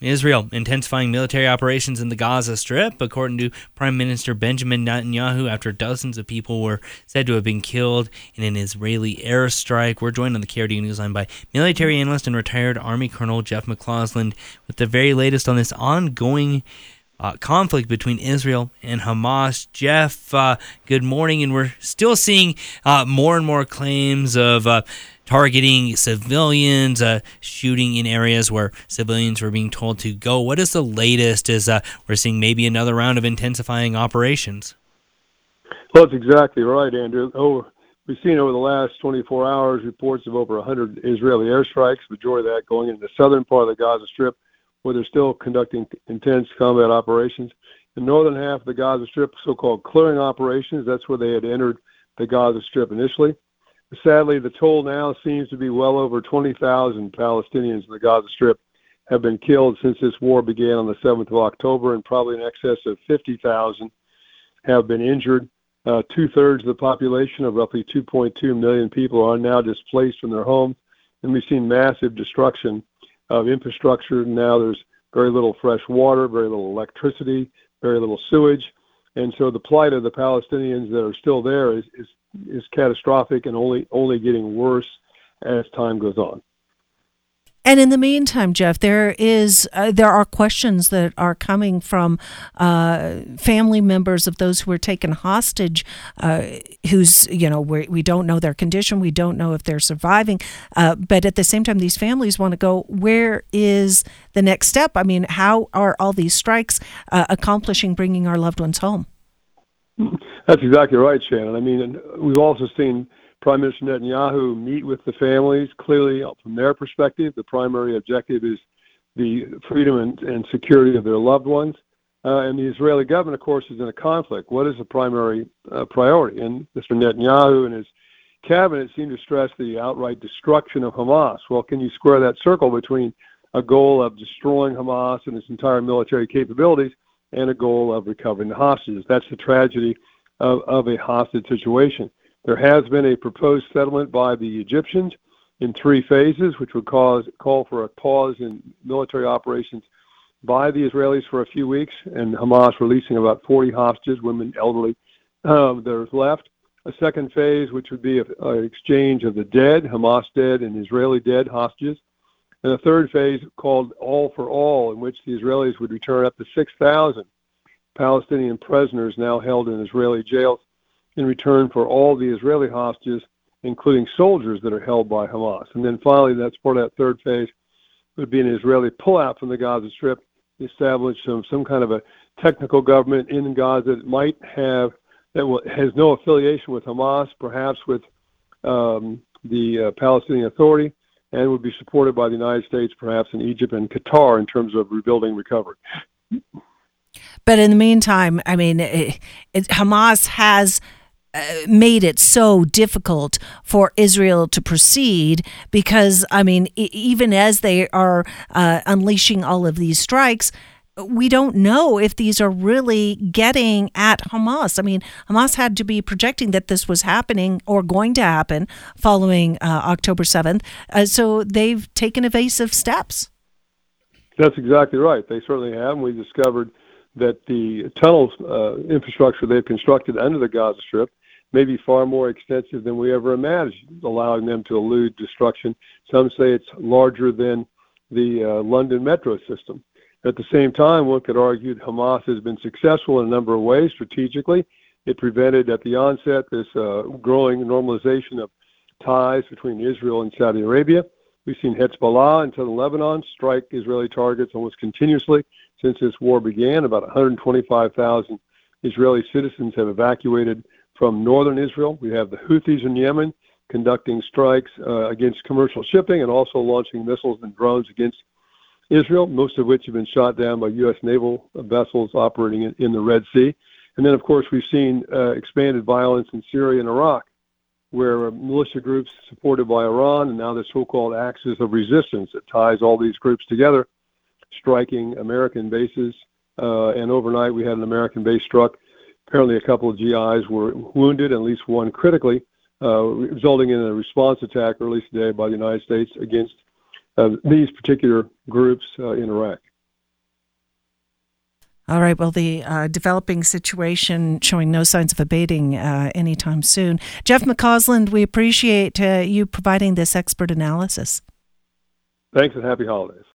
Israel intensifying military operations in the Gaza Strip, according to Prime Minister Benjamin Netanyahu, after dozens of people were said to have been killed in an Israeli airstrike. We're joined on the KRDO Newsline by military analyst and retired Army Colonel Jeff McCausland with the very latest on this ongoing uh, conflict between Israel and Hamas. Jeff, uh, good morning. And we're still seeing uh, more and more claims of uh, targeting civilians, uh, shooting in areas where civilians were being told to go. What is the latest? Is uh, we're seeing maybe another round of intensifying operations? Well, that's exactly right, Andrew. Oh, we've seen over the last 24 hours reports of over 100 Israeli airstrikes, majority of that going into the southern part of the Gaza Strip, where they're still conducting intense combat operations. The northern half of the Gaza Strip, so-called clearing operations, that's where they had entered the Gaza Strip initially. Sadly, the toll now seems to be well over 20,000 Palestinians in the Gaza Strip have been killed since this war began on the 7th of October, and probably in excess of 50,000 have been injured. Uh, Two thirds of the population of roughly 2.2 million people are now displaced from their homes, and we've seen massive destruction of infrastructure. Now there's very little fresh water, very little electricity, very little sewage. And so the plight of the Palestinians that are still there is, is is catastrophic and only only getting worse as time goes on. And in the meantime, Jeff, there is uh, there are questions that are coming from uh, family members of those who were taken hostage, uh, who's you know we we don't know their condition, we don't know if they're surviving, uh, but at the same time, these families want to go. Where is the next step? I mean, how are all these strikes uh, accomplishing bringing our loved ones home? That's exactly right, Shannon. I mean, we've also seen Prime Minister Netanyahu meet with the families. Clearly, from their perspective, the primary objective is the freedom and, and security of their loved ones. Uh, and the Israeli government, of course, is in a conflict. What is the primary uh, priority? And Mr. Netanyahu and his cabinet seem to stress the outright destruction of Hamas. Well, can you square that circle between a goal of destroying Hamas and its entire military capabilities and a goal of recovering the hostages. That's the tragedy of, of a hostage situation. There has been a proposed settlement by the Egyptians in three phases, which would cause call for a pause in military operations by the Israelis for a few weeks, and Hamas releasing about 40 hostages, women, elderly, um, are left. A second phase, which would be an exchange of the dead, Hamas dead and Israeli dead hostages, and a third phase called All for All, in which the Israelis would return up to 6,000 Palestinian prisoners now held in Israeli jails in return for all the Israeli hostages, including soldiers that are held by Hamas. And then finally, that's part of that third phase, would be an Israeli pullout from the Gaza Strip, establish some, some kind of a technical government in Gaza that might have, that will, has no affiliation with Hamas, perhaps with um, the uh, Palestinian Authority, and would be supported by the United States, perhaps in Egypt and Qatar in terms of rebuilding recovery. But in the meantime, I mean, it, it, Hamas has uh, made it so difficult for Israel to proceed because, I mean, even as they are uh, unleashing all of these strikes, we don't know if these are really getting at Hamas. I mean, Hamas had to be projecting that this was happening or going to happen following uh, October 7th. Uh, so they've taken evasive steps. That's exactly right. They certainly have. And we discovered that the tunnel uh, infrastructure they've constructed under the Gaza Strip may be far more extensive than we ever imagined, allowing them to elude destruction. Some say it's larger than the uh, London metro system. At the same time, one could argue Hamas has been successful in a number of ways strategically. It prevented at the onset this uh, growing normalization of ties between Israel and Saudi Arabia. We've seen Hezbollah in southern Lebanon strike Israeli targets almost continuously since this war began. About 125,000 Israeli citizens have evacuated from northern Israel. We have the Houthis in Yemen conducting strikes uh, against commercial shipping and also launching missiles and drones against Israel, most of which have been shot down by U.S. naval vessels operating in, in the Red Sea. And then, of course, we've seen uh, expanded violence in Syria and Iraq, where militia groups supported by Iran and now the so-called axis of resistance that ties all these groups together, striking American bases. Uh, and overnight, we had an American base struck. Apparently, a couple of GIs were wounded, at least one critically, uh, resulting in a response attack early today by the United States against uh, these particular groups uh, in Iraq. All right. Well, the uh, developing situation showing no signs of abating uh, anytime soon. Jeff McCausland, we appreciate uh, you providing this expert analysis. Thanks and happy holidays.